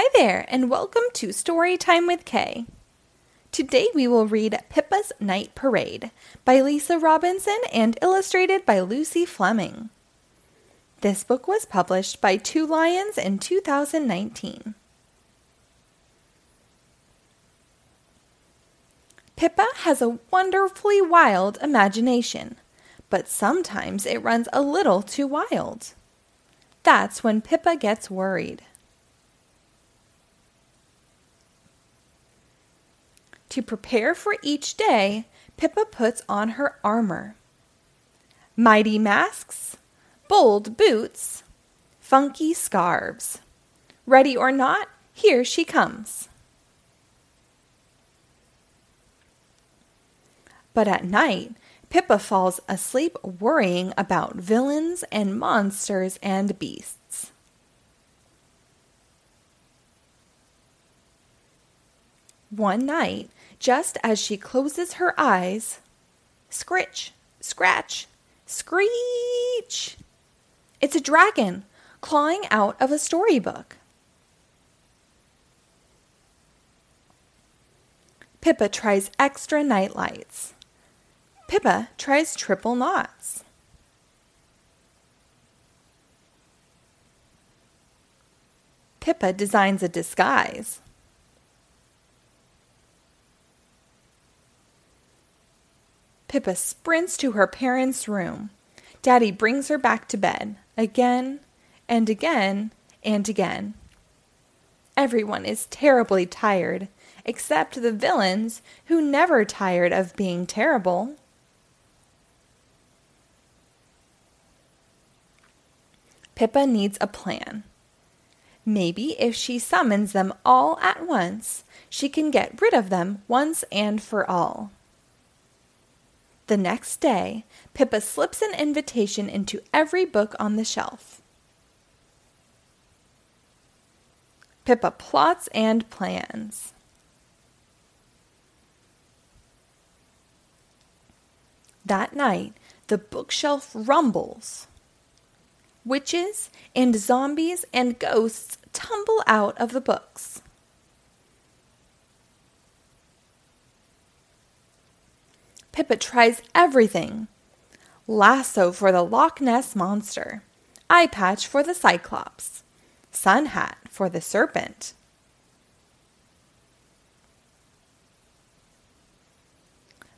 Hi there, and welcome to Story Time with K. Today we will read Pippa's Night Parade by Lisa Robinson and illustrated by Lucy Fleming. This book was published by Two Lions in 2019. Pippa has a wonderfully wild imagination, but sometimes it runs a little too wild. That's when Pippa gets worried. To prepare for each day, Pippa puts on her armor. Mighty masks, bold boots, funky scarves. Ready or not, here she comes. But at night, Pippa falls asleep worrying about villains and monsters and beasts. One night, just as she closes her eyes, scritch, scratch, screech. It's a dragon clawing out of a storybook. Pippa tries extra night lights. Pippa tries triple knots. Pippa designs a disguise. Pippa sprints to her parents' room. Daddy brings her back to bed again and again and again. Everyone is terribly tired, except the villains who never tired of being terrible. Pippa needs a plan. Maybe if she summons them all at once, she can get rid of them once and for all. The next day, Pippa slips an invitation into every book on the shelf. Pippa plots and plans. That night, the bookshelf rumbles. Witches and zombies and ghosts tumble out of the books. Pippa tries everything lasso for the Loch Ness monster, eye patch for the Cyclops, sun hat for the serpent.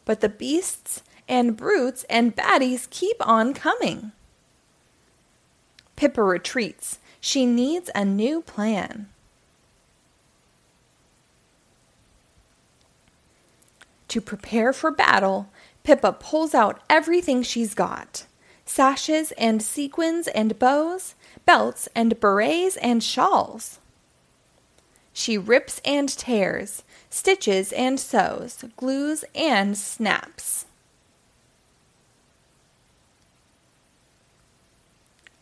But the beasts and brutes and baddies keep on coming. Pippa retreats. She needs a new plan. To prepare for battle, Pippa pulls out everything she's got sashes and sequins and bows, belts and berets and shawls. She rips and tears, stitches and sews, glues and snaps.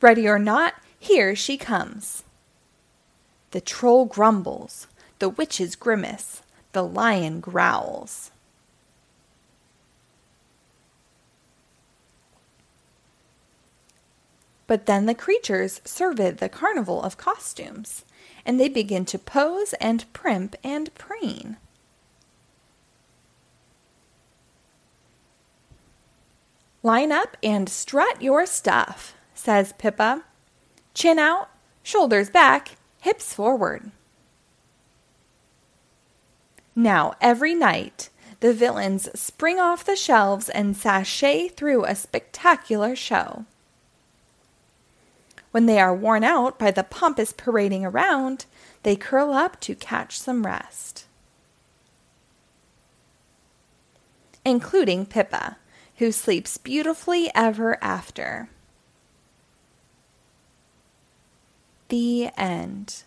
Ready or not, here she comes. The troll grumbles, the witches grimace, the lion growls. But then the creatures survey the carnival of costumes, and they begin to pose and primp and preen. Line up and strut your stuff, says Pippa. Chin out, shoulders back, hips forward. Now, every night, the villains spring off the shelves and sashay through a spectacular show. When they are worn out by the pompous parading around, they curl up to catch some rest. Including Pippa, who sleeps beautifully ever after. The end.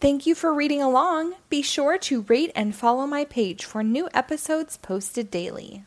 Thank you for reading along. Be sure to rate and follow my page for new episodes posted daily.